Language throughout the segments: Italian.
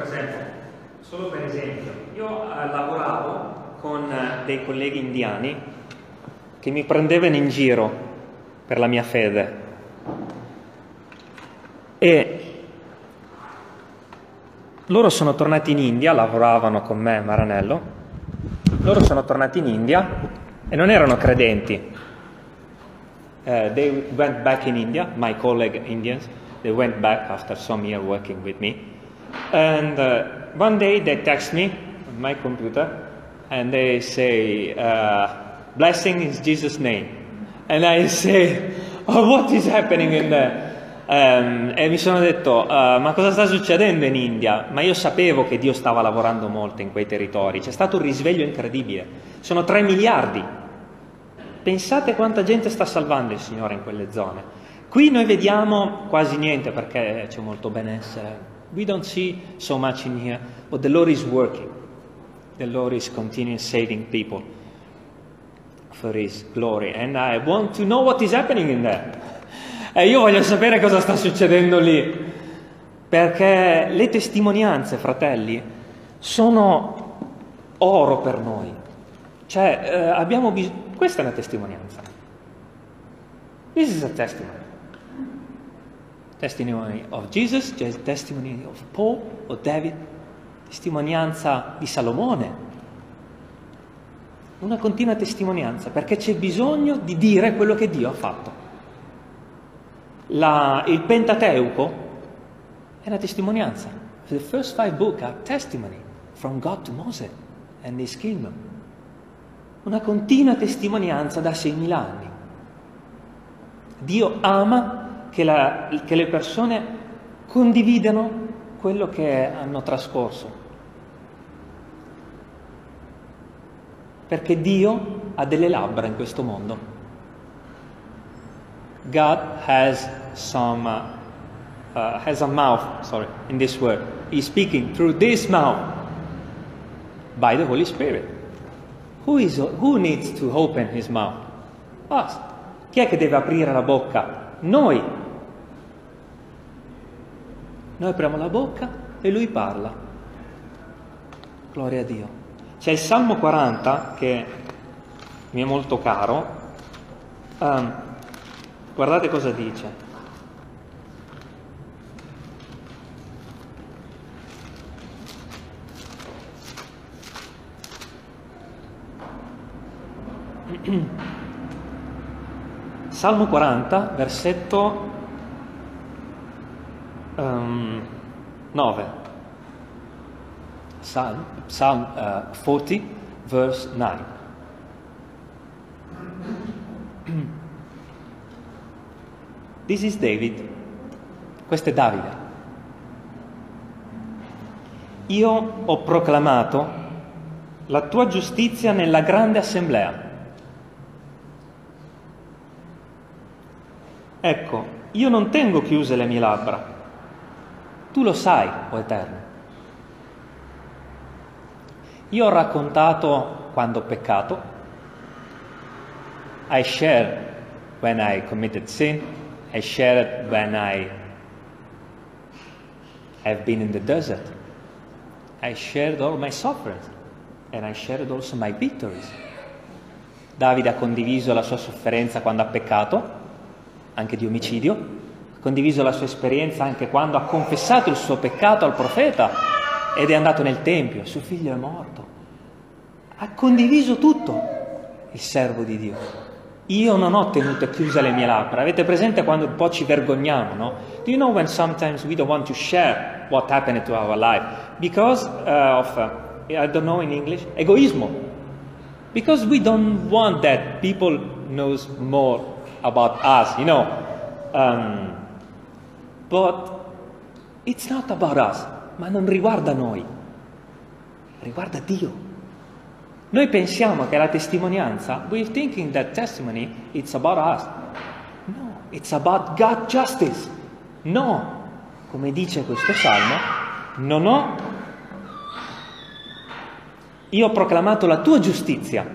Per esempio, solo per esempio, io eh, lavoravo con eh, dei colleghi indiani che mi prendevano in giro per la mia fede e loro sono tornati in India, lavoravano con me Maranello, loro sono tornati in India e non erano credenti. Uh, they went back in India, my colleague Indians, they went back after some year working with me. And uh, one day they text me on my computer and they say, uh, blessing in Jesus' name. And I say, oh, what is happening in there? Um, e mi sono detto, uh, ma cosa sta succedendo in India? Ma io sapevo che Dio stava lavorando molto in quei territori, c'è stato un risveglio incredibile. Sono 3 miliardi. Pensate quanta gente sta salvando il Signore in quelle zone. Qui noi vediamo quasi niente perché c'è molto benessere. We don't see so much in here, but the Lord is working. The Lord is continuing saving people for His glory. And I want to know what is happening in there. E io voglio sapere cosa sta succedendo lì. Perché le testimonianze, fratelli, sono oro per noi. Cioè, eh, abbiamo bisogno... Questa è una testimonianza. This is a testimony. Testimony of Jesus, testimony of Paul, o David, testimonianza di Salomone. Una continua testimonianza, perché c'è bisogno di dire quello che Dio ha fatto. La, il Pentateuco è una testimonianza. The first five books are testimony from God to Moses and his kingdom. Una continua testimonianza da 6.000 anni. Dio ama che, la, che le persone condividano quello che hanno trascorso. Perché Dio ha delle labbra in questo mondo. God has some uh, has a mouth, sorry, in this word. He's speaking through this mouth by the Holy Spirit. Who, is, who needs to open his mouth? Us. Chi è che deve aprire la bocca? Noi. Noi apriamo la bocca e lui parla. Gloria a Dio. C'è il Salmo 40 che mi è molto caro. Um, guardate cosa dice. Salmo 40, versetto um, 9. Psalm, Psalm uh, 40, verse 9. This is David. Questo è Davide. Io ho proclamato la tua giustizia nella grande assemblea. Ecco, io non tengo chiuse le mie labbra. Tu lo sai, o Eterno. Io ho raccontato quando ho peccato. I shared when I committed sin. I shared when I have been in the desert. I shared all my sufferings and I shared also my victories. Davide ha condiviso la sua sofferenza quando ha peccato anche di omicidio, condiviso la sua esperienza anche quando ha confessato il suo peccato al profeta ed è andato nel Tempio, suo figlio è morto. Ha condiviso tutto il servo di Dio. Io non ho tenuto chiuse le mie labbra. Avete presente quando un po' ci vergogniamo, no? Do you know when sometimes we don't want to share what happened to our life? Because uh, of, uh, I don't know in English, egoismo. Because we don't want that people knows more about us, you know. Um, but it's not about us, ma non riguarda noi, riguarda Dio. Noi pensiamo che la testimonianza, we're thinking that testimony, it's about us. No, it's about God justice. No, come dice questo salmo, non ho... Io ho proclamato la tua giustizia.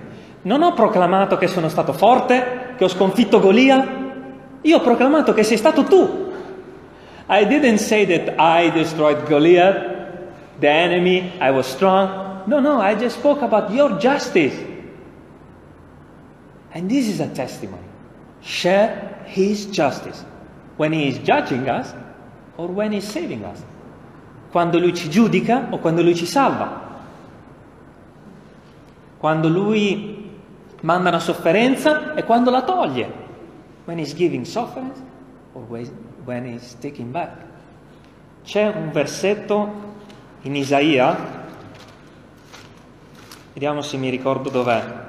Non ho proclamato che sono stato forte, che ho sconfitto Golia, io ho proclamato che sei stato tu. I didn't say that I destroyed Goliath. the enemy, I was strong. No, no, I just spoke about your justice. And this is a testimony. Share his justice when he is judging us or when he is saving us. Quando lui ci giudica o quando lui ci salva. Quando lui manda una sofferenza e quando la toglie. When he's giving sufferance or when he's taking back. C'è un versetto in Isaia, vediamo se mi ricordo dov'è.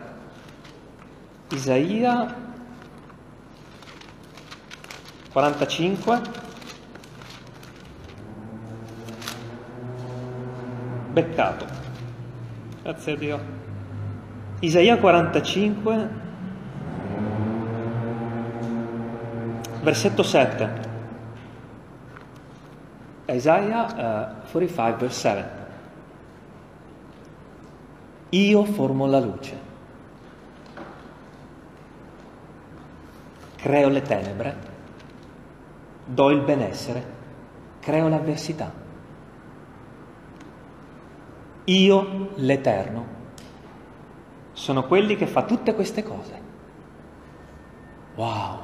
Isaia 45. Beccato. Grazie a Dio. Isaia 45, versetto 7. Isaiah uh, 45, verse 7. Io formo la luce, creo le tenebre, do il benessere, creo l'avversità. Io, l'Eterno, sono quelli che fa tutte queste cose. Wow!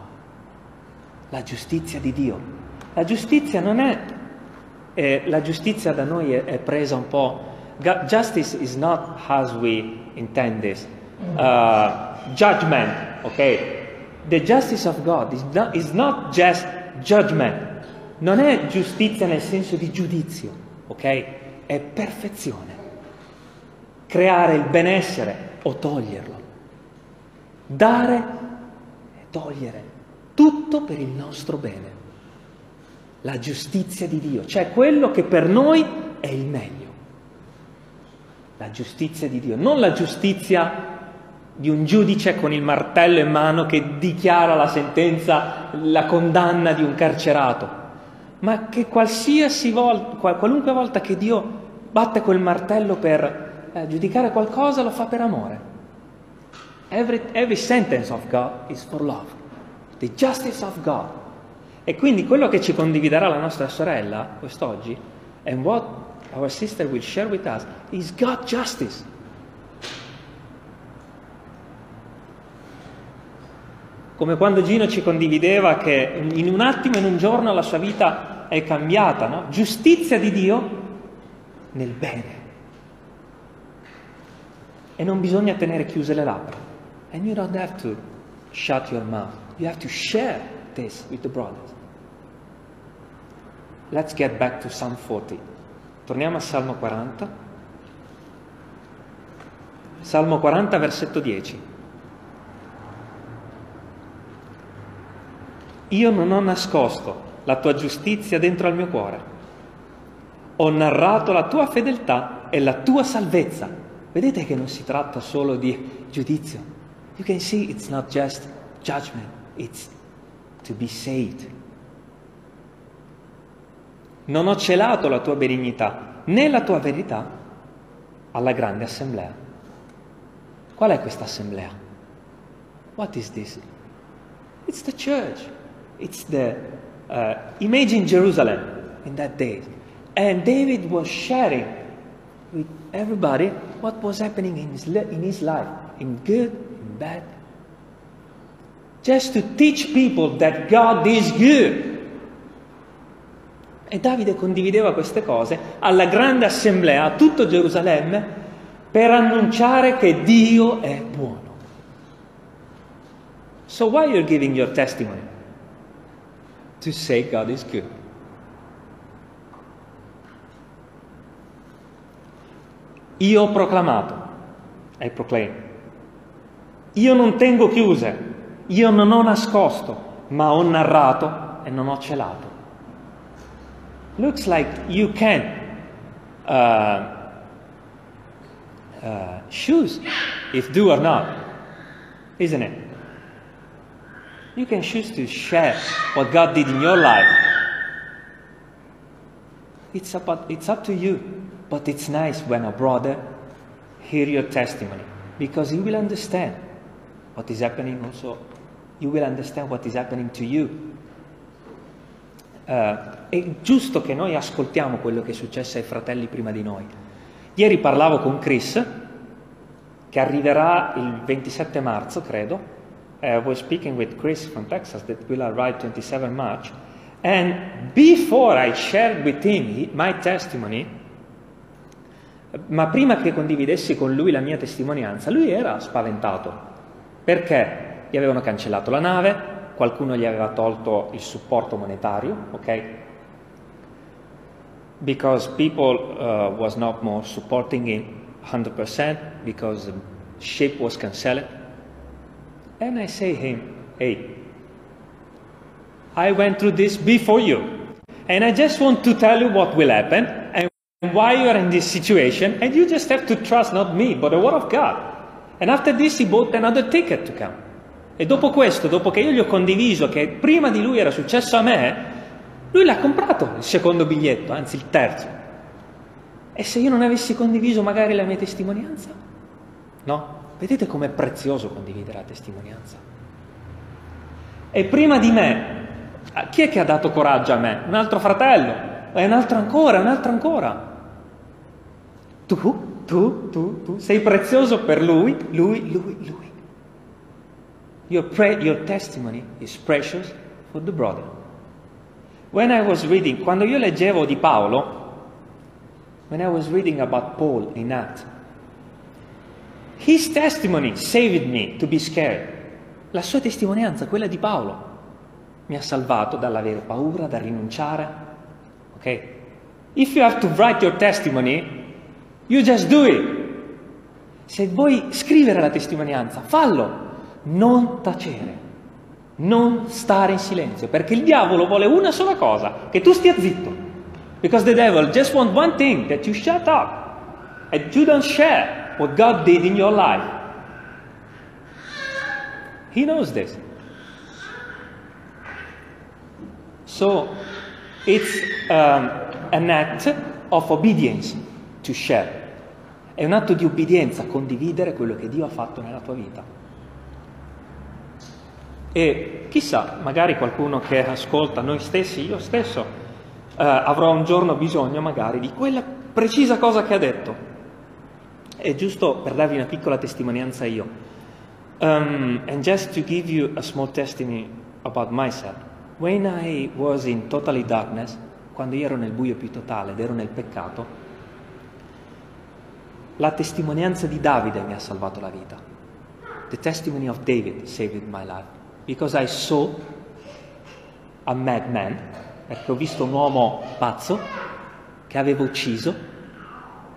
La giustizia di Dio. La giustizia non è eh, la giustizia da noi è, è, presa un po'. Justice is not as we intend this. Uh, judgment, ok? The justice of God is not, is not just judgment. Non è giustizia nel senso di giudizio, ok? È perfezione. Creare il benessere o toglierlo. Dare e togliere. Tutto per il nostro bene la giustizia di Dio, cioè quello che per noi è il meglio. La giustizia di Dio, non la giustizia di un giudice con il martello in mano che dichiara la sentenza, la condanna di un carcerato, ma che volta, qualunque volta che Dio batte quel martello per eh, giudicare qualcosa, lo fa per amore. Every, every sentence of God is for love. The justice of God e quindi quello che ci condividerà la nostra sorella quest'oggi, and what our sister will share with us, is God justice. Come quando Gino ci condivideva che in un attimo, in un giorno la sua vita è cambiata, no? Giustizia di Dio nel bene. E non bisogna tenere chiuse le labbra. And you don't have to shut your mouth. You have to share this with the brothers. Let's get back to Psalm 40. Torniamo a Salmo 40. Salmo 40, versetto 10. Io non ho nascosto la tua giustizia dentro al mio cuore. Ho narrato la tua fedeltà e la tua salvezza. Vedete che non si tratta solo di giudizio. You can see it's not just judgment, it's to be saved. Non ho celato la tua benignità né la tua verità alla grande assemblea. Qual è questa assemblea? What is this? It's the church. It's the uh, imagine Jerusalem in that day. And David was sharing with everybody what was happening in his, in his life, in good, in bad. Just to teach people that God is good. E Davide condivideva queste cose alla grande assemblea, a tutto Gerusalemme, per annunciare che Dio è buono. So why you're giving your testimony? To say God is good. Io ho proclamato, I proclaim. Io non tengo chiuse, io non ho nascosto, ma ho narrato e non ho celato looks like you can uh, uh, choose if do or not, isn't it? You can choose to share what God did in your life. It's, about, it's up to you, but it's nice when a brother hear your testimony because he will understand what is happening also. You will understand what is happening to you Uh, è giusto che noi ascoltiamo quello che è successo ai fratelli prima di noi. Ieri parlavo con Chris, che arriverà il 27 marzo, credo. I was speaking with Chris from Texas that will arrive 27 March. And before I shared with him my testimony, ma prima che condividessi con lui la mia testimonianza, lui era spaventato. Perché? Gli avevano cancellato la nave, qualcuno gli aveva tolto il supporto monetario, ok? Because people uh, was not more supporting him 100% because the ship was cancelled. And I say him, hey, I went through this before you. And I just want to tell you what will happen and why you are in this situation. And you just have to trust not me, but the word of God. And after this, he bought another ticket to come. E dopo questo, dopo che io gli ho condiviso che prima di lui era successo a me, lui l'ha comprato il secondo biglietto, anzi il terzo. E se io non avessi condiviso magari la mia testimonianza? No? Vedete com'è prezioso condividere la testimonianza? E prima di me chi è che ha dato coraggio a me? Un altro fratello, e un altro ancora, un altro ancora. Tu, tu, tu, tu, sei prezioso per lui, lui, lui, lui. Your, pre- your testimony is precious for the brother. When I was reading, quando io leggevo di Paolo, when I was reading about Paul in Acts, his testimony saved me to be scared. La sua testimonianza, quella di Paolo, mi ha salvato dall'avere paura, da rinunciare. Ok? If you have to write your testimony, you just do it. Se vuoi scrivere la testimonianza, fallo. Non tacere. Non stare in silenzio, perché il diavolo vuole una sola cosa, che tu stia zitto. Because the devil just wants one thing, that you shut up and you don't share what God did in your life. He knows this. So it's um, an act of obedience to share. È un atto di obbedienza condividere quello che Dio ha fatto nella tua vita. E chissà, magari qualcuno che ascolta noi stessi, io stesso, eh, avrò un giorno bisogno magari di quella precisa cosa che ha detto. È giusto per darvi una piccola testimonianza io. Um, and just to give you a small testimony about myself. When I was in totally darkness, quando io ero nel buio più totale ed ero nel peccato, la testimonianza di Davide mi ha salvato la vita. The testimony of David saved my life. Because I saw a madman, perché ho visto un uomo pazzo che aveva ucciso,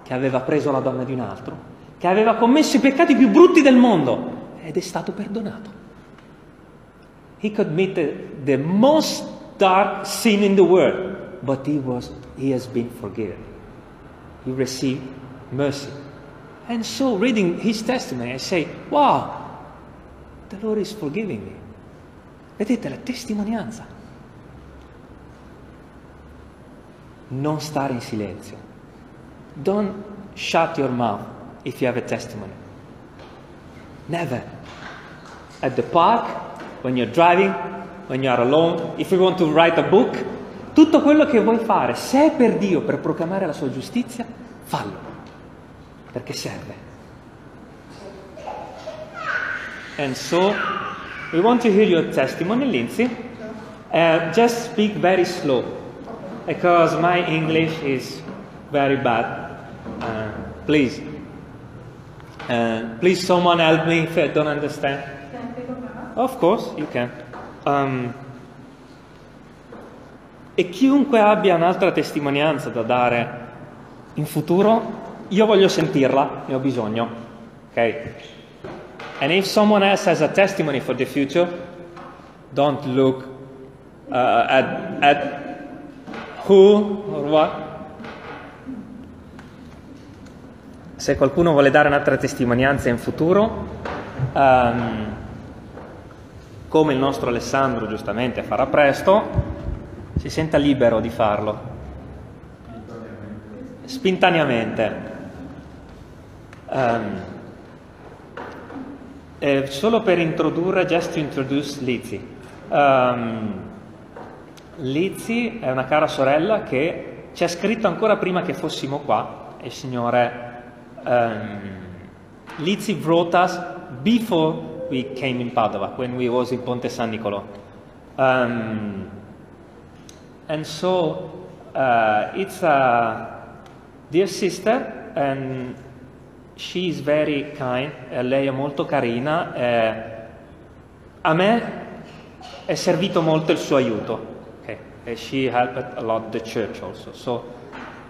che aveva preso la donna di un altro, che aveva commesso i peccati più brutti del mondo ed è stato perdonato. He committed the most dark sin in the world, but he, was, he has been forgiven. He received mercy. And so, reading his testimony, I say, wow, the Lord is forgiving me. Vedete la testimonianza. Non stare in silenzio. Don't shut your mouth if you have a testimony. Never. At the park, when you're driving, when you are alone, if you want to write a book, tutto quello che vuoi fare, se è per Dio, per proclamare la sua giustizia, fallo, perché serve. And so, we want to hear your testimony, Lindsay. Uh, just speak very slow, because my English is very bad. Uh, please. Uh, please, someone help me if I don't understand. Of course, you can. Um, e chiunque abbia un'altra testimonianza da dare in futuro, io voglio sentirla, ne ho bisogno. Ok? And if someone else has a testimony for the future, don't look uh, at, at who or what. Se qualcuno vuole dare un'altra testimonianza in futuro, um, come il nostro Alessandro giustamente farà presto, si senta libero di farlo. Spintaneamente. Um, eh, solo per introdurre, just to introduce Lizzie. Um, Lizzie è una cara sorella che ci ha scritto ancora prima che fossimo qua. Il Signore um, Lizzie wrote us before we came in Padova, when we was in Ponte San Nicolo. Um, and so uh, it's a dear sister and she is very kind, eh, lei è molto carina. Eh, a me è servito molto il suo aiuto. Okay. She helped a lot the church also. So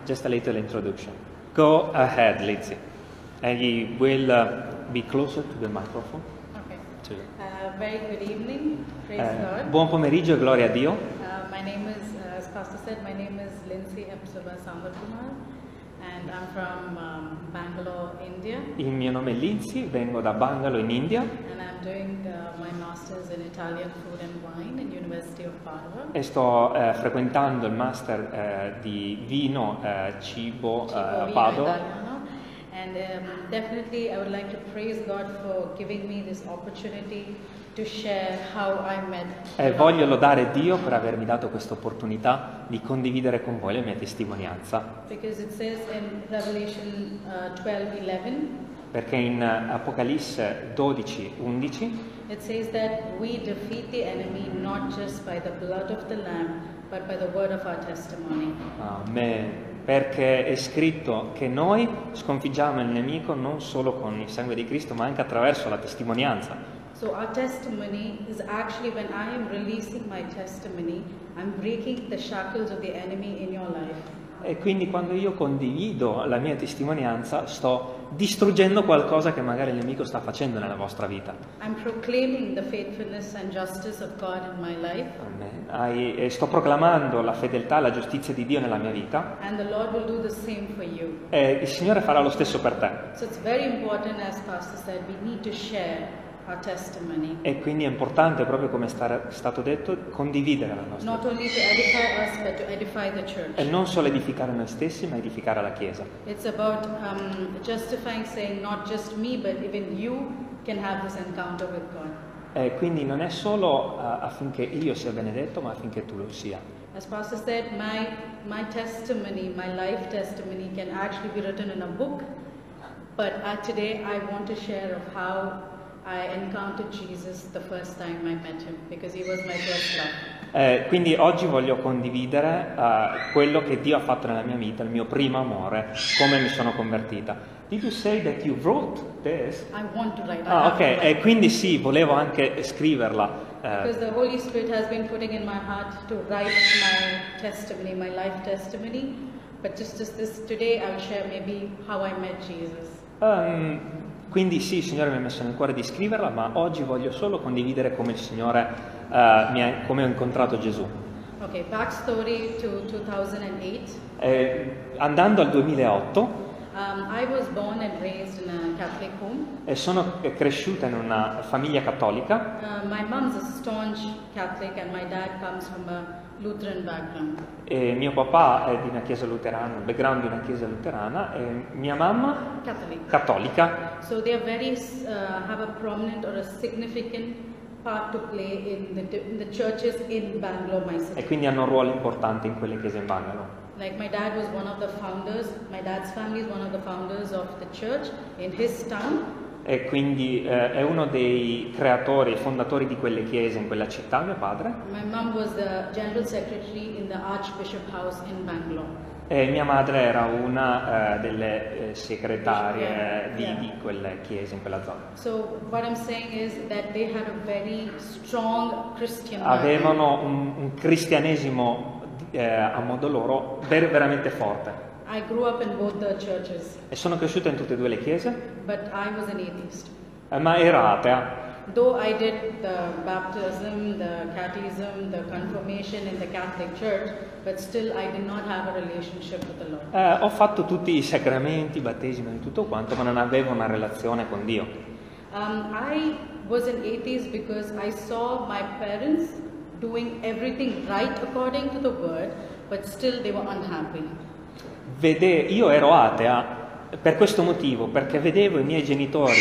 just a little introduction. Go ahead, Lizzie. And you will uh, be closer to the microphone. Okay. Uh, very good evening. Praise Eh, God. buon pomeriggio e gloria a Dio. Uh, my name is, uh, as Pastor said, my name is Lindsay and I'm from um, Bangalore, India, Il mio nome è Lindsay, vengo da Bangalore in India. And I'm doing uh, my master's in Italian food and wine e sto eh, frequentando il master eh, di vino, eh, cibo Cibo, vino Padova. And um, definitely, I would like to praise God for giving me this opportunity to share how I met. E voglio lodare Dio per avermi dato questa opportunità di condividere con voi la mia testimonianza, Because it says in Revelation uh, 12 11, perché in eh, Apocalisse 12, 11 it says that we defeat the enemy not just by the blood of the Lamb, but by the word of our testimony. Amen. Perché è scritto che noi sconfiggiamo il nemico non solo con il sangue di Cristo, ma anche attraverso la testimonianza. So, our testimony is actually when I am releasing my testimony, I'm breaking the shackles of the enemy in your life. E quindi quando io condivido la mia testimonianza sto distruggendo qualcosa che magari il nemico sta facendo nella vostra vita. I'm proclaiming the faithfulness and justice of God in my life, Amen. Ai- sto proclamando la fedeltà e la giustizia di Dio nella mia vita and the Lord will do the same for you. e il Signore farà lo stesso per te. So, it's very important, as Pastor said, we need to share. E quindi è importante, proprio come è sta- stato detto, condividere la nostra Not only to edify us, but to edify the church. E non solo edificare noi stessi, ma edificare la Chiesa. It's about um, justifying, saying not just me, but even you can have this encounter with God. E quindi non è solo eh, affinché io sia benedetto, ma affinché tu lo sia. As Pastor said, my, my testimony, my life testimony can actually be written in a book, but uh, today I want to share of how I encountered Jesus the first time I met him, because he was my first love. Eh, quindi oggi voglio condividere eh, quello che Dio ha fatto nella mia vita, il mio primo amore, come mi sono convertita. Did you say that you wrote this? I want to write. I Ah, ok, e quindi sì, volevo anche scriverla. eh, Because the Holy Spirit has been putting in my heart to write my testimony, my life testimony. But just as this today, I'll share maybe how I met Jesus. ehm, quindi sì, il Signore mi ha messo nel cuore di scriverla, ma oggi voglio solo condividere come il Signore mi ha- come ho incontrato Gesù. Okay, backstory to 2008. Eh, andando al 2008, Um, I was born and raised in a Catholic home. eh, sono cresciuta in una famiglia cattolica. Uh, my mom's a staunch Catholic, and my dad comes from a Lutheran background. E mio papà è di una chiesa luterana, il background di una chiesa luterana, e mia mamma Catholic. cattolica. So they are very uh, have a prominent or a significant part to play in the, in the churches in Bangalore, my city. E quindi hanno un ruolo importante in quelle chiese in Bangalore. Like my dad was one of the founders, my dad's family is one of the founders of the church in his town. E quindi eh, è uno dei creatori e fondatori di quelle chiese in quella città, mio padre. My mom was the general secretary in the Archbishop House in Bangalore. E mia madre era una eh, delle eh, segretarie di, Yeah. di quelle chiese in quella zona. So what I'm saying is that they had a very strong Christian background. Avevano un, un cristianesimo eh, a modo loro ver- veramente forte. I grew up in both the churches, E sono cresciuta in tutte e due le chiese, but I was an atheist. eh, ma era atea. Though I did the baptism, the catechism, the confirmation in the Catholic Church, but still I did not have a relationship with the Lord. Eh, ho fatto tutti i sacramenti, i battesimi e tutto quanto, ma non avevo una relazione con Dio. Um, I was an atheist because I saw my parents doing everything right according to the word, but still they were unhappy. Vede- io ero atea per questo motivo, perché vedevo i miei genitori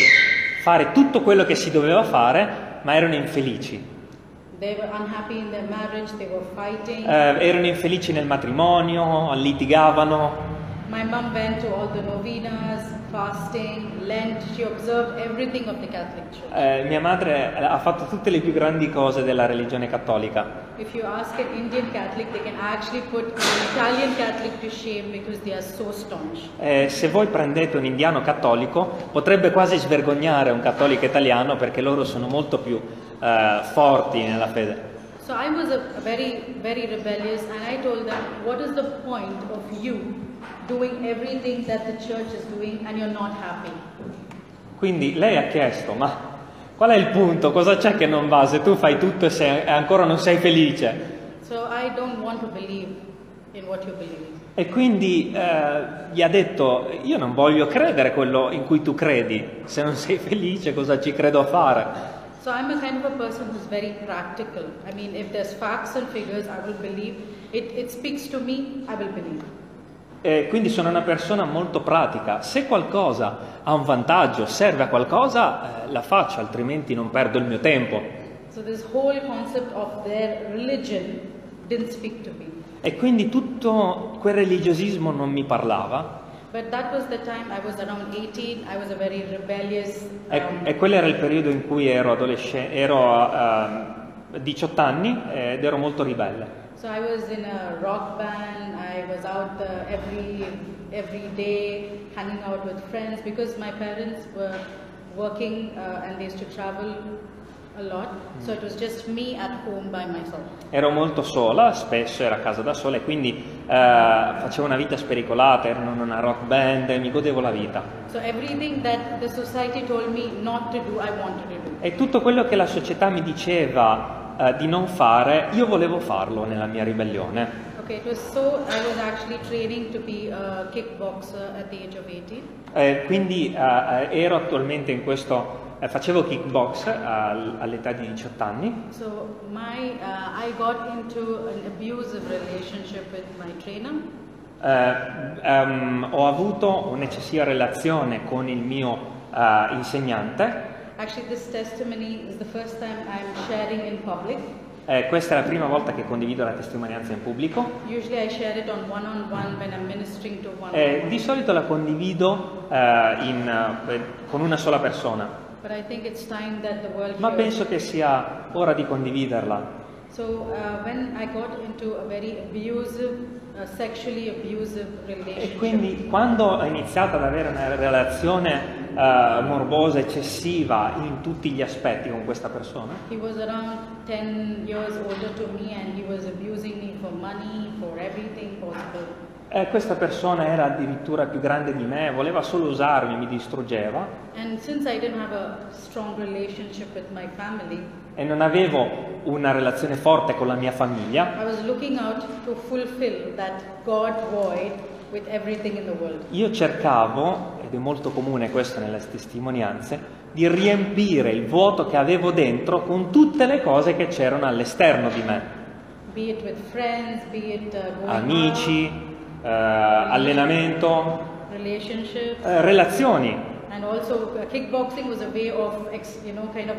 fare tutto quello che si doveva fare, ma erano infelici. They were unhappy in their marriage, they were fighting. eh, erano infelici nel matrimonio, litigavano. My mom went to all the novenas, fasting, Lent. She observed everything of the Catholic Church. Eh, mia madre eh, ha fatto tutte le più grandi cose della religione cattolica. If you ask an Indian Catholic, they can actually put an Italian Catholic to shame because they are so staunch. Eh, se voi prendete un indiano cattolico, potrebbe quasi svergognare un cattolico italiano perché loro sono molto più eh, forti nella fede. So I was a, a very, very rebellious, and I told them, What is the point of you doing everything that the church is doing and you're not happy? Quindi lei ha chiesto, ma qual è il punto? Cosa c'è che non va se tu fai tutto e, sei- e ancora non sei felice? So I don't want to believe in what you believe. E quindi eh, gli ha detto, io non voglio credere quello in cui tu credi, se non sei felice cosa ci credo a fare? So I'm a kind of a person who's very practical. I mean, if there's facts and figures, I will believe. It, it speaks to me, I will believe. E quindi sono una persona molto pratica, se qualcosa ha un vantaggio, serve a qualcosa, eh, la faccio, altrimenti non perdo il mio tempo. So. E quindi tutto quel religiosismo non mi parlava, But that was the time I was around 18. I was a very rebellious. e, um, e quello era il periodo in cui ero adolescente, ero a 18 anni ed ero molto ribelle. So I was in a rock band. I was out uh, every every day, hanging out with friends because my parents were working uh, and they used to travel a lot. So it was just me at home by myself. Ero molto sola, spesso ero a casa da sola e quindi eh, facevo una vita spericolata, ero in una rock band e mi godevo la vita. So everything that the society told me not to do, I wanted to do. E tutto quello che la società mi diceva eh, di non fare, io volevo farlo nella mia ribellione. Okay, so I was actually training to be a kickboxer at the age of 18. Eh, quindi eh, ero attualmente in questo, eh, facevo kickbox al- all'età di 18 anni So my uh, ehm, ho avuto un'eccessiva relazione con il mio eh, insegnante. Actually, this testimony is the first time I'm sharing in public. Eh, questa è la prima volta che condivido la testimonianza in pubblico. On one. Eh, di solito la condivido eh, in, eh, con una sola persona, But I think it's time that the world. ma penso che sia ora di condividerla. So uh, when I got into a very abusive, uh, sexually abusive E quindi quando ho iniziato ad avere una relazione eh, morbosa, eccessiva in tutti gli aspetti con questa persona, He was around 10 years older to me and he was abusing me for money, for everything possible. eh, questa persona era addirittura più grande di me, voleva solo usarmi, mi distruggeva. And since I didn't have a strong relationship with my family, e non avevo una relazione forte con la mia famiglia, io cercavo, ed è molto comune questo nelle testimonianze, di riempire il vuoto che avevo dentro con tutte le cose che c'erano all'esterno di me. Friends, it uh, Amici, eh, allenamento, eh, relazioni. Uh, ex, you know, kind of.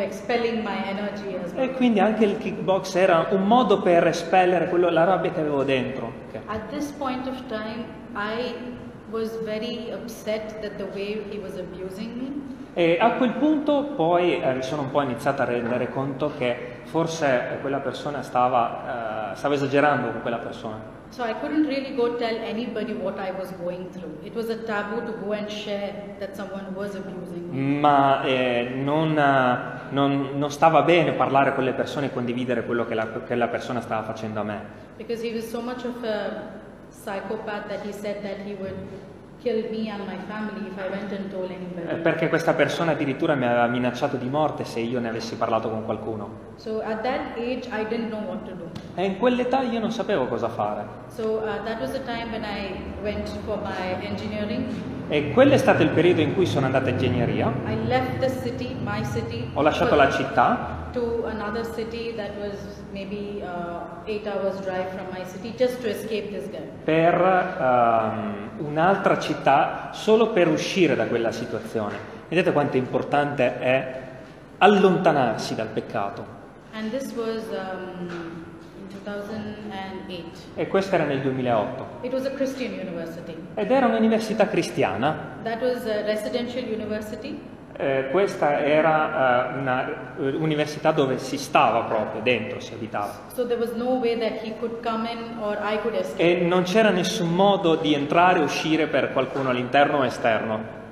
E quindi anche il kickbox era un modo per espellere quello- la rabbia che avevo dentro. Ok. At this point of time, I was very upset that the way he was abusing me. E a quel punto poi eh, mi sono un po' iniziato a rendere conto che forse quella persona stava, eh, stava esagerando con quella persona. So I couldn't really go tell anybody what I was going through. It was a taboo to go and share that someone was abusing me. Ma eh, non, eh, non- non stava bene parlare con le persone e condividere quello che la, che la persona stava facendo a me. Because he was so much of a psychopath that he said that he would kill me and my family if I went and told anybody. Perché questa persona addirittura mi aveva minacciato di morte se io ne avessi parlato con qualcuno. So at that age, I didn't know what to do. E in quell'età io non sapevo cosa fare. So uh, that was the time when I went for my engineering. E quello è stato il periodo in cui sono andata a ingegneria. I left the city, my city, Ho lasciato la città to another city that was maybe uh, eight hours drive from my city just to escape this guy. per ehm, un'altra città solo per uscire da quella situazione. Vedete quanto è importante è allontanarsi dal peccato. And this was um, in 2008. e questo era nel 2008. It was a Christian university. Ed era un'università cristiana. That was a residential university. Eh, questa era una eh, università dove si stava proprio dentro, si abitava. So no. E non c'era nessun modo di entrare e uscire per qualcuno all'interno o esterno.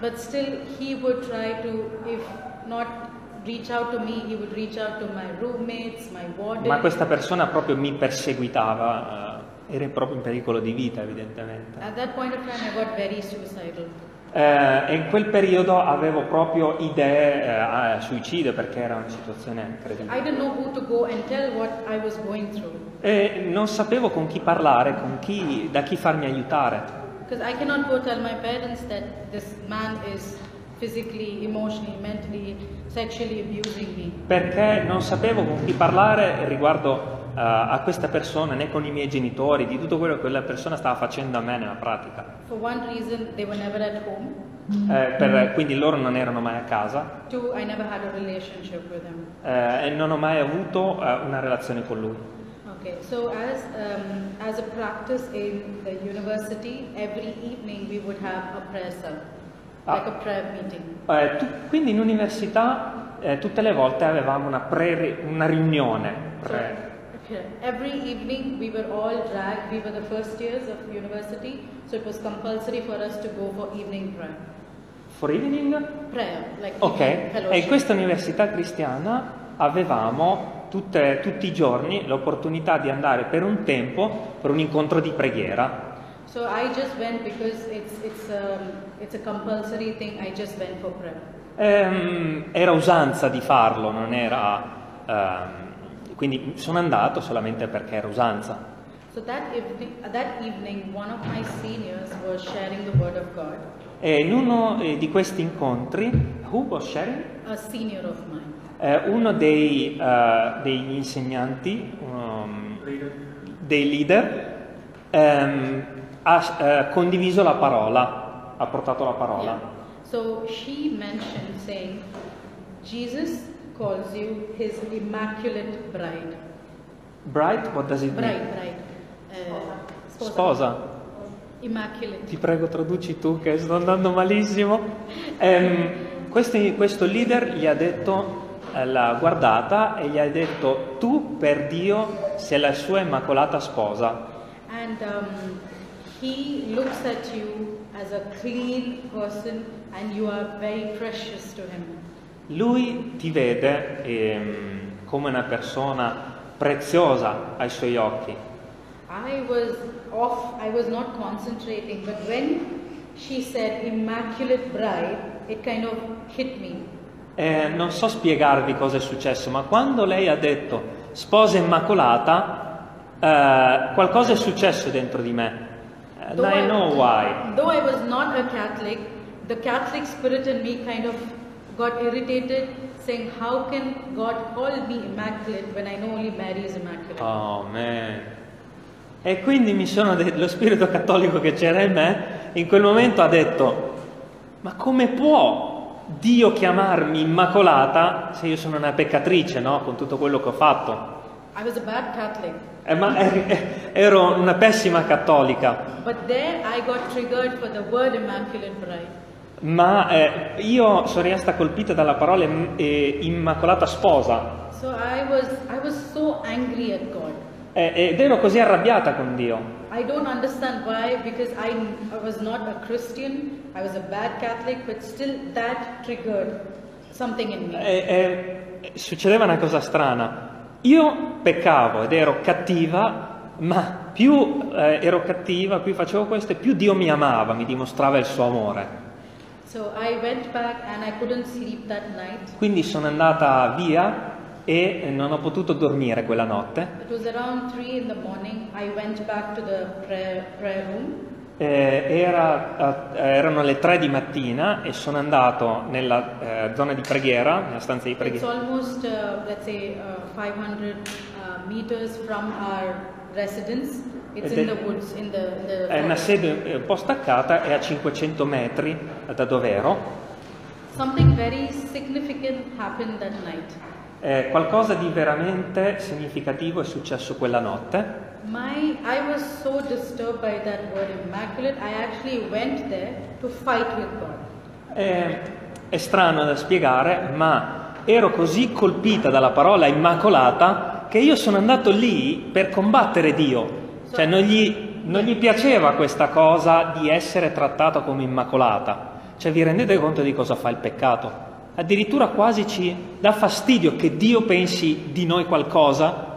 But still, he would try to, if not reach out to me, he would reach out to my roommates, my warden. Ma questa persona proprio mi perseguitava, eh, era proprio in pericolo di vita evidentemente. At that point of time, I got very suicidal. Eh, e in quel periodo avevo proprio idee eh, a suicidio perché era una situazione incredibile. E non sapevo con chi parlare, con chi, da chi farmi aiutare. Because I cannot go tell my parents that this man is physically, emotionally, mentally, sexually abusing me. Perché non sapevo con chi parlare riguardo eh, a questa persona, né con i miei genitori, di tutto quello che quella persona stava facendo a me nella pratica. For one reason, they were never at home. Eh, per- quindi loro non erano mai a casa Two, I never had a relationship with him. eh, e non ho mai avuto eh, una relazione con lui. Okay, so as um, as a practice in the university, every evening we would have a prayer Ah. Like a prayer meeting. Eh, tu- quindi in università eh, tutte le volte avevamo una, pre- una riunione. Pre- yeah, every evening we were all dragged. We were the first years of university, so it was compulsory for us to go for evening prayer. for evening? Prayer, like Ok, evening e in questa università cristiana avevamo tutte- tutti i giorni l'opportunità di andare per un tempo per un incontro di preghiera. So I just went because it's it's um, thing. I just went for prayer. Ehm, era usanza di farlo, non era... ehm, quindi sono andato solamente perché era usanza. So that evening, uh, that evening, one of my seniors was sharing the word of God. E in uno eh, di questi incontri, who was sharing? A senior of mine. Eh, uno dei, eh, degli insegnanti, um, dei leader, ehm, ha eh, condiviso la parola, ha portato la parola. Yeah. So she mentioned saying, Jesus calls you his immaculate bride. Bride, what does it mean? Bride, bride. Uh, sposa. Sposa. Immaculate. Ti prego traduci tu che sto andando malissimo. Ehm, questi- questo leader gli ha detto, eh, l'ha guardata e gli ha detto tu per Dio sei la sua immacolata sposa. And um, he looks at you as a clean person and you are very precious to him. Lui ti vede ehm, come una persona preziosa ai suoi occhi. I was off, I was not concentrating, but when she said immaculate bride, it kind of hit me. Eh, non so spiegarvi cosa è successo, ma quando lei ha detto sposa immacolata, eh, qualcosa è successo dentro di me. And Though I know why. Though I was not a Catholic, the Catholic spirit in me kind of got irritated, saying, How can God call me immaculate when I know only Mary is immaculate? Oh man. E quindi mi sono de- lo spirito cattolico che c'era in me, in quel momento ha detto, ma come può Dio chiamarmi immacolata se io sono una peccatrice, no? Con tutto quello che ho fatto. I was a bad Catholic. Eh, ma eh, ero una pessima cattolica, ma eh, io sono rimasta colpita dalla parola eh, immacolata sposa So I was, I was so eh, ed ero così arrabbiata con Dio. I don't understand why, because I, I was not a Christian, I was a bad Catholic, but still that triggered something in me. E- e succedeva una cosa strana. Io peccavo ed ero cattiva, ma più eh, ero cattiva, più facevo questo, e più Dio mi amava, mi dimostrava il suo amore. So I went back and I couldn't sleep that night. Quindi sono andata via e non ho potuto dormire quella notte. It was around 3 in the morning. I went back to the prayer, prayer room. Eh, era- eh, erano le tre di mattina e sono andato nella eh, zona di preghiera, nella stanza di It's preghiera. almost, uh, let's say, uh, 500 uh, meters from our residence. It's in è- the woods, in the, in the È una sede eh, un po' staccata, è a 500 metri da dove ero. Something very significant happened that night. Eh, qualcosa di veramente significativo è successo quella notte. My, I was so disturbed by that word immaculate, I actually went there to fight with God. Eh, è strano da spiegare, ma ero così colpita dalla parola immacolata che io sono andato lì per combattere Dio. Cioè non gli, non gli piaceva questa cosa di essere trattato come immacolata. Cioè vi rendete conto di cosa fa il peccato? Addirittura quasi ci dà fastidio che Dio pensi di noi qualcosa.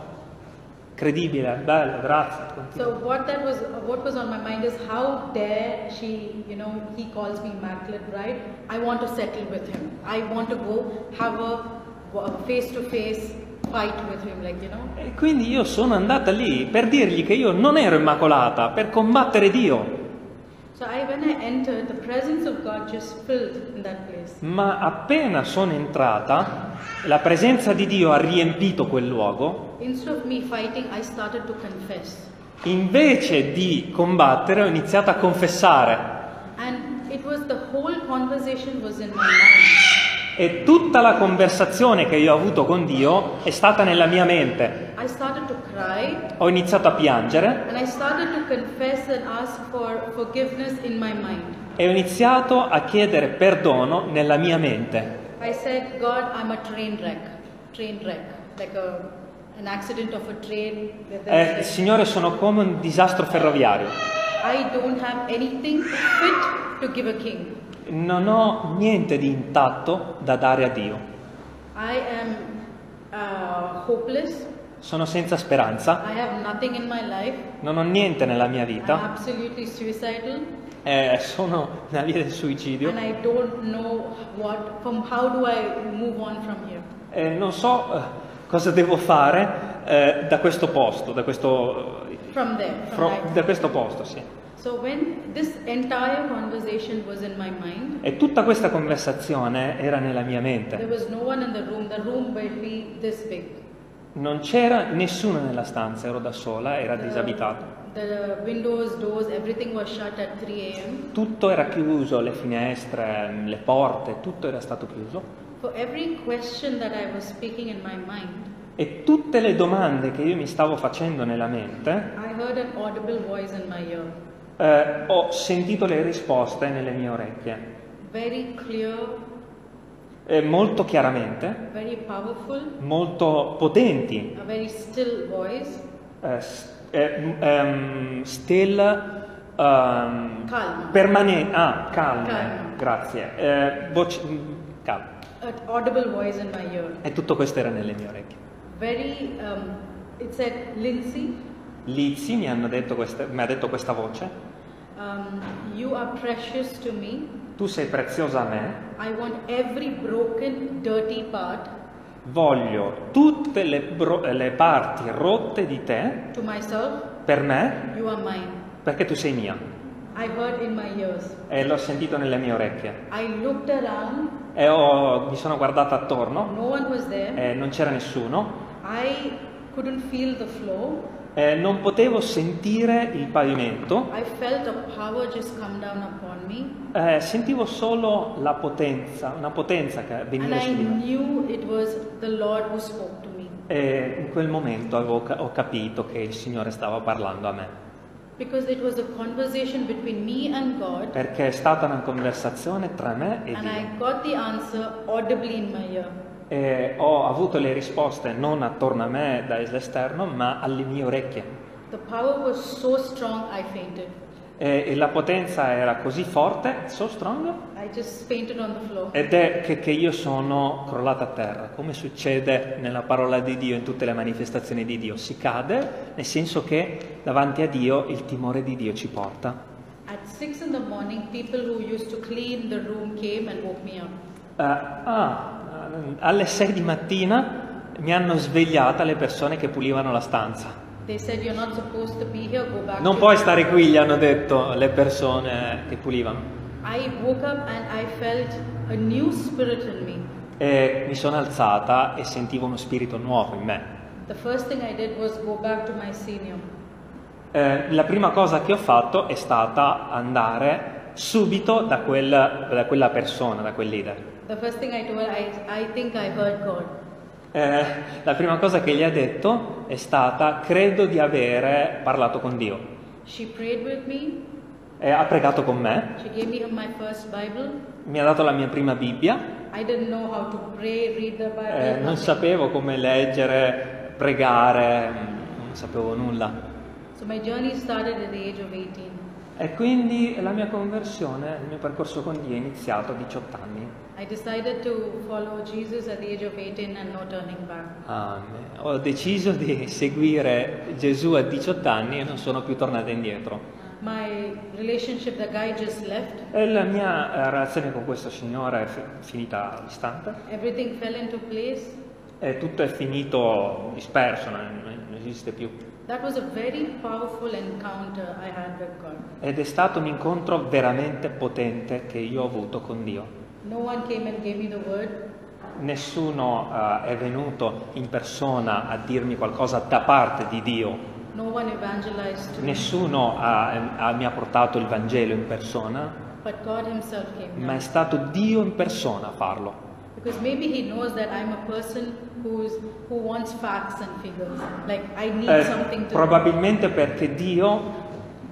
Credibile, bello, grazie. continua. So what that was, what was on my mind is how dare she, you know, he calls me immaculate bride. I want to settle with him. I want to go have a face to face fight with him, like you know. E quindi io sono andata lì per dirgli che io non ero immacolata, per combattere Dio. So I, when I entered, the presence of God just filled in that place. Ma appena sono entrata, la presenza di Dio ha riempito quel luogo. Instead of me fighting, I started to confess. Invece di combattere ho iniziato a confessare And it was the whole conversation was in my mind. e tutta la conversazione che io ho avuto con Dio è stata nella mia mente. Cry Ho iniziato a piangere for forgiveness in my mind. e ho iniziato a chiedere perdono nella mia mente. I said, God, I'm a train wreck. Train wreck. Like a, an accident of a train. where there's Eh, Signore, sono come un disastro ferroviario. I don't have anything fit to give a king. Non ho niente di intatto da dare a Dio. I am uh, hopeless. Sono senza speranza, I have nothing in my life. non ho niente nella mia I'm vita, absolutely suicidal. eh, sono nella via del suicidio And I don't know what, from how do I move on from here. e non so eh, cosa devo fare eh, da questo posto, da questo, From there. From fro- da questo posto, sì. So mind, E tutta questa conversazione era nella mia mente. no the room. The room. Non c'era nessuno nella stanza, ero da sola, era disabitato. The windows, doors, everything was shut at 3 a.m. Tutto era chiuso, le finestre, le porte, tutto era stato chiuso. For every question that I was speaking in my mind, E tutte le domande che io mi stavo facendo nella mente, I heard an audible voice in my ear, eh, ho sentito le risposte nelle mie orecchie, very clear, eh, molto chiaramente, very powerful, molto potenti, a very still voice, eh, s- eh, m- ehm, still, ehm, calm, permane- ah, calme, Calme. grazie, eh, voce, mm, calme. an audible voice in my ear. E tutto questo era nelle mie orecchie. Very, um, it said, Lindsay, Lizzie mi, hanno detto queste- mi ha detto questa voce, um, you are precious to me. tu sei preziosa a me, I want every broken, dirty part voglio tutte le, bro- le parti rotte di te to myself. per me You are mine. perché tu sei mia. I heard in my ears. E l'ho sentito nelle mie orecchie. I looked around, E ho- mi sono guardata attorno, no one was there. e non c'era nessuno, I couldn't feel the floor. e non potevo sentire il pavimento, eh, sentivo solo la potenza, una potenza che veniva su di me. E in quel momento avevo ho capito che il Signore stava parlando a me, perché è stata una conversazione tra me e And I Dio. got the answer audibly in my ear. E ho avuto le risposte non attorno a me dall'esterno, ma alle mie orecchie. The power was so strong, I fainted. E, e la potenza era così forte, so strong, I just fainted on the floor. ed è che, che io sono crollata a terra, come succede nella parola di Dio, in tutte le manifestazioni di Dio. Si cade, nel senso che davanti a Dio il timore di Dio ci porta. At six in the morning, people who used to clean the room came and woke me up. Eh, ah, alle 6 di mattina mi hanno svegliata le persone che pulivano la stanza. Here. Non puoi your-" stare qui, gli hanno detto le persone che pulivano. I woke up and I felt a new spirit in me. E mi sono alzata e sentivo uno spirito nuovo in me. Eh, la prima cosa che ho fatto è stata andare subito da, quel- da quella persona, da quel leader. The first thing I told, I, I think I heard God. Eh, la prima cosa che gli ha detto è stata credo di avere parlato con Dio. She prayed with me. E ha pregato con me, mi ha dato la mia prima Bibbia, pray, eh, non sapevo come leggere, pregare, non sapevo nulla. So my journey started at the age of 18. E quindi la mia conversione, il mio percorso con Dio è iniziato a 18 anni. I decided to follow Jesus at the age of 18 and no turning back. Amen. Ho deciso di seguire Gesù a 18 anni e non sono più tornato indietro. My relationship, the guy just left. E la mia eh, relazione con questo signore è fi- finita all'istante e tutto è finito disperso, non esiste più. That was a very powerful encounter I had with God. Ed è stato un incontro veramente potente che io ho avuto con Dio. No one came and gave me the word. Nessuno eh, è venuto in persona a dirmi qualcosa da parte di Dio, No nessuno ha- ha- mi ha portato il Vangelo in persona, But God Himself came ma è stato Dio in persona a farlo. Because maybe He knows that I'm a person who's, who wants facts and figures. Like, I need Eh, something to. probabilmente perché Dio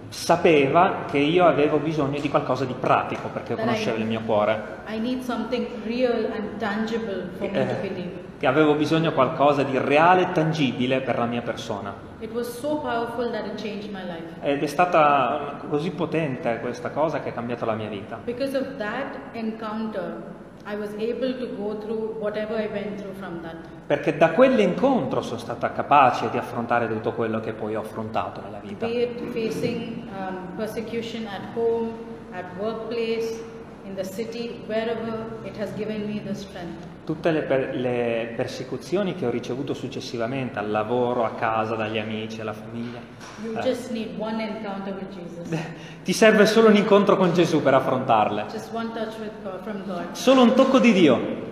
sapeva che io avevo bisogno di qualcosa di pratico, perché Dai. conosceva il mio cuore, I need something real and tangible for me to Eh. believe. che avevo bisogno di qualcosa di reale e tangibile per la mia persona. It was so powerful that it changed my life. Ed è stata così potente questa cosa che ha cambiato la mia vita. Because of that encounter, I was able to go through whatever I went through from that. Perché da quell'incontro sono stata capace di affrontare tutto quello che poi ho affrontato nella vita. Be it facing um, persecution at home, at workplace, in the city, wherever, it has given me the strength. Tutte le, per- le persecuzioni che ho ricevuto successivamente al lavoro, a casa, dagli amici, alla famiglia. Eh. Ti serve solo un incontro con Gesù per affrontarle. God. Solo un tocco di Dio.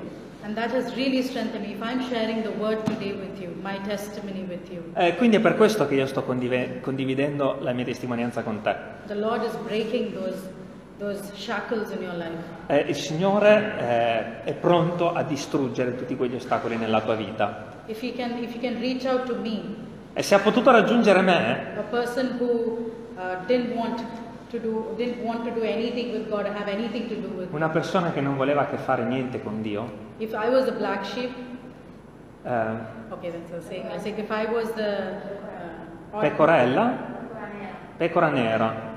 Really you, you, Eh, quindi è per questo che io sto condive- condividendo la mia testimonianza con te. the Lord is breaking those, Eh, il Signore eh, è pronto a distruggere tutti quegli ostacoli nella tua vita. If He can, if He can reach out to me, E se ha potuto raggiungere me, a person who uh, do, God, una persona che non voleva a che fare niente con Dio, If I was the black sheep, eh, okay, that's a saying. I think if I was the uh, pecorella, pecora nera.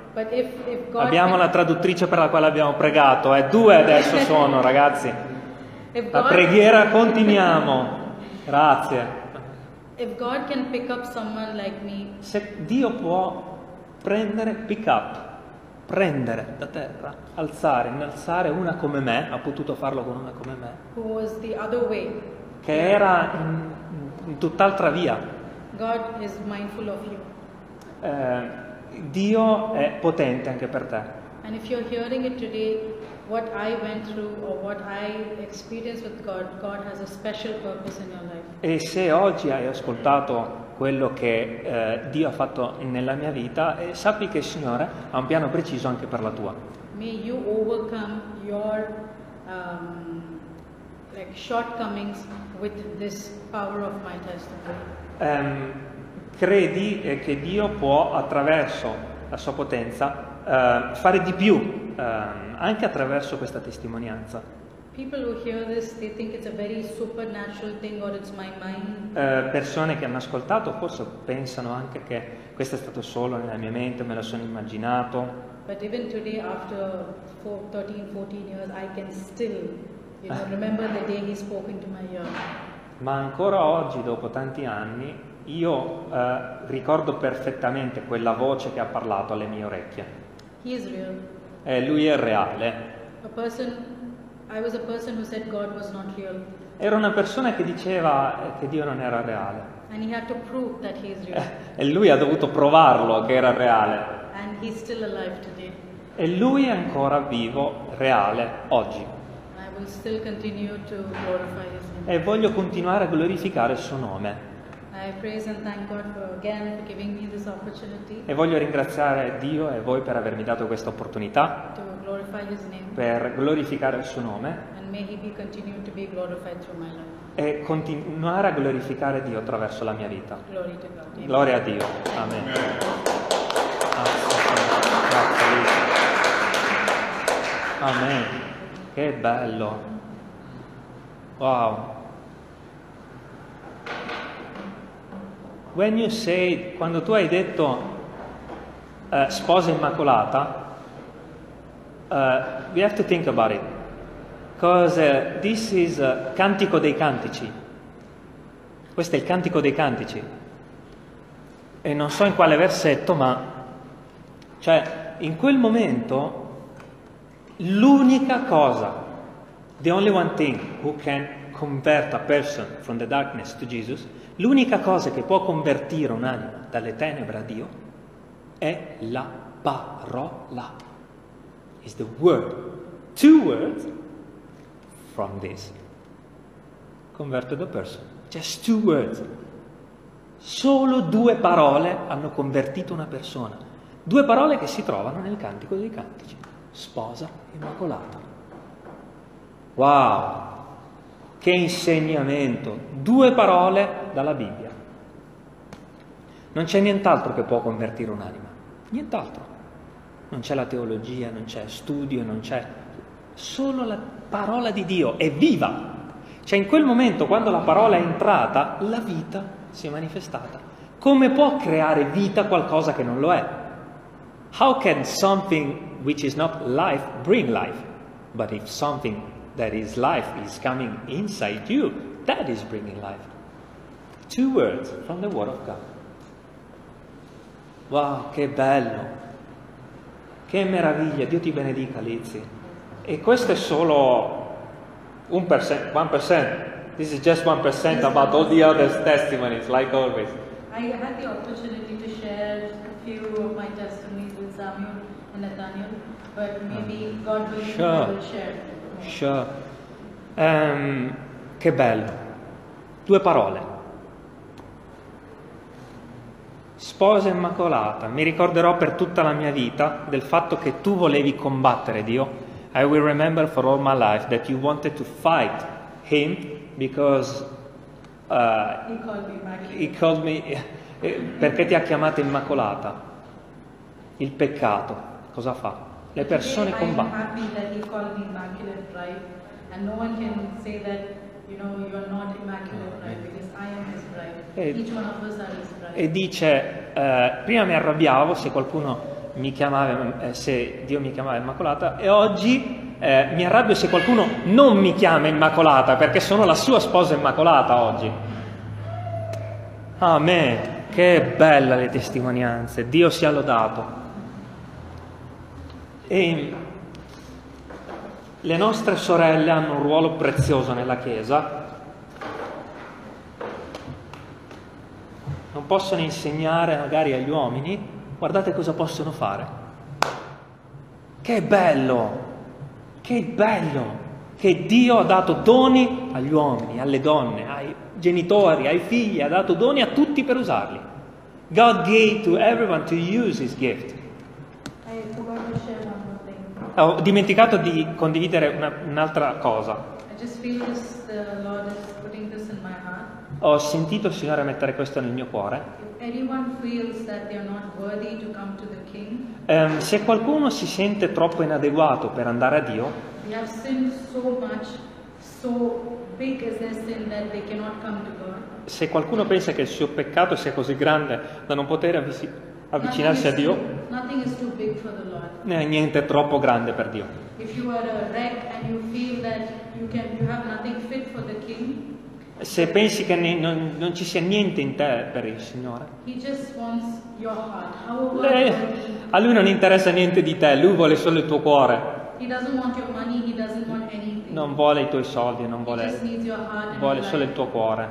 Abbiamo la traduttrice per la quale abbiamo pregato, eh, due adesso sono ragazzi. La preghiera continuiamo. Grazie. like me Se Dio può prendere pick up, prendere da terra, alzare, innalzare una come me, ha potuto farlo con una come me, che era in, in tutt'altra via. God is mindful of you. Eh, Dio è potente anche per te. And if you're hearing it today, what I went through or what I experienced with God, God has a special purpose in your life. E se oggi hai ascoltato quello che eh, Dio ha fatto nella mia vita, eh, sappi che il Signore ha un piano preciso anche per la tua. May you overcome your um, like shortcomings with this power of my testimony. Ehm, credi eh, che Dio può attraverso la sua potenza eh, fare di più ehm, anche attraverso questa testimonianza. This. Eh, persone che hanno ascoltato forse pensano anche che questo è stato solo nella mia mente, me lo sono immaginato, But even today, after four, 13, 14 years, I can still, you know, remember the day He spoke into my ear. ma ancora oggi, dopo tanti anni, io eh, ricordo perfettamente quella voce che ha parlato alle mie orecchie. He is real. E lui è reale. A person, I was a person who said God was not real, Era una persona che diceva eh, che Dio non era reale. and He had to prove that He is real, E lui ha dovuto provarlo che era reale. and He's still alive today. E lui è ancora vivo, reale, oggi. I will still continue to glorify His name. E voglio continuare a glorificare il suo nome. E voglio ringraziare Dio e voi per avermi dato questa opportunità, to glorify His name, per glorificare il suo nome. and may He be continued to be glorified through my life. e continuare a glorificare Dio attraverso la mia vita. Amen. Gloria a Dio. Amen. Luca. Amen. Che bello. Wow. When you say, quando tu hai detto eh, sposa immacolata, eh, we have to think about it. Because eh, this is eh, cantico dei cantici. Questo è il cantico dei cantici. E non so in quale versetto, ma cioè in quel momento l'unica cosa, the only one thing who can convert a person from the darkness to Jesus, l'unica cosa che può convertire un'anima dalle tenebre a Dio è la parola. Is the word. Two words from this. Converted a person. Just two words. Solo due parole hanno convertito una persona. Due parole che si trovano nel Cantico dei Cantici. Sposa immacolata. Wow! Che insegnamento! Due parole dalla Bibbia. Non c'è nient'altro che può convertire un'anima. Nient'altro. Non c'è la teologia, non c'è studio, non c'è... Solo la parola di Dio è viva. Cioè in quel momento, quando la parola è entrata, la vita si è manifestata. Come può creare vita qualcosa che non lo è? How can something which is not life bring life? But if something that is life is coming inside you, that is bringing life. Two words from the Word of God. Wow, che bello! Che meraviglia! Dio ti benedica, Lizzy. E questo è solo un percent, one percent. This is just one percent about all the other testimonies, like always. I had the opportunity to share a few of my testimonies with Samuel and Nathaniel, but maybe God willing, Sure. I will share. Sure. Ehm, che bello. Due parole. Sposa immacolata. Mi ricorderò per tutta la mia vita del fatto che tu volevi combattere Dio. I will remember for all my life that you wanted to fight Him because uh, He called me he called me, eh, perché ti ha chiamata immacolata. Il peccato, cosa fa? Le persone combattono. bride. e dice eh, prima mi arrabbiavo se qualcuno mi chiamava eh, se Dio mi chiamava Immacolata e oggi eh, mi arrabbio se qualcuno non mi chiama Immacolata perché sono la sua sposa Immacolata oggi. Amen. Che bella le testimonianze. Dio sia lodato e le nostre sorelle hanno un ruolo prezioso nella Chiesa non possono insegnare magari agli uomini, guardate cosa possono fare. Che bello, che bello che Dio ha dato doni agli uomini, alle donne, ai genitori, ai figli, ha dato doni a tutti per usarli. God gave to everyone to use his gift. I forgot to share one more thing. Ho dimenticato di condividere una- un'altra cosa. Ho sentito il Signore mettere questo nel mio cuore. To to Ehm, se qualcuno si sente troppo inadeguato per andare a Dio, so much, so se qualcuno pensa che il suo peccato sia così grande da non poter avvici- avvicinarsi a Dio, eh, niente è troppo grande per Dio. Se pensi che non, non ci sia niente in te per il Signore, lei- a Lui non interessa niente di te, Lui vuole solo il tuo cuore, non vuole i tuoi soldi, non vuole, vuole solo il tuo cuore,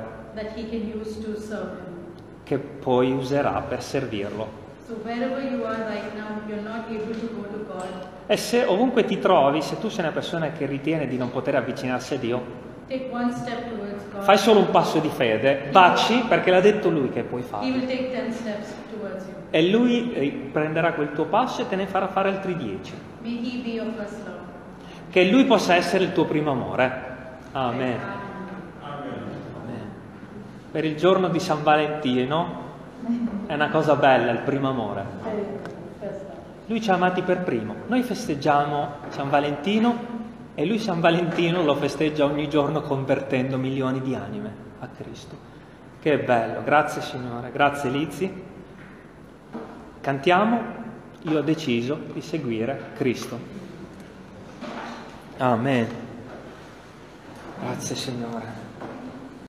che poi userà per servirlo. So right now, to to. E se ovunque ti trovi, se tu sei una persona che ritiene di non poter avvicinarsi a Dio, Take one step towards God. fai solo un passo di fede, vacci perché l'ha detto Lui che puoi He farlo. will take ten steps towards you. E Lui eh, prenderà quel tuo passo e te ne farà fare altri dieci. May He be your first love. Che Lui possa essere il tuo primo amore. Amen. Amen. per il giorno di San Valentino è una cosa bella, il primo amore. Lui ci ha amati per primo. Noi festeggiamo San Valentino e lui San Valentino lo festeggia ogni giorno convertendo milioni di anime a Cristo. Che bello, grazie Signore, grazie Lizzi. Cantiamo, io ho deciso di seguire Cristo. Amen. Grazie Signore.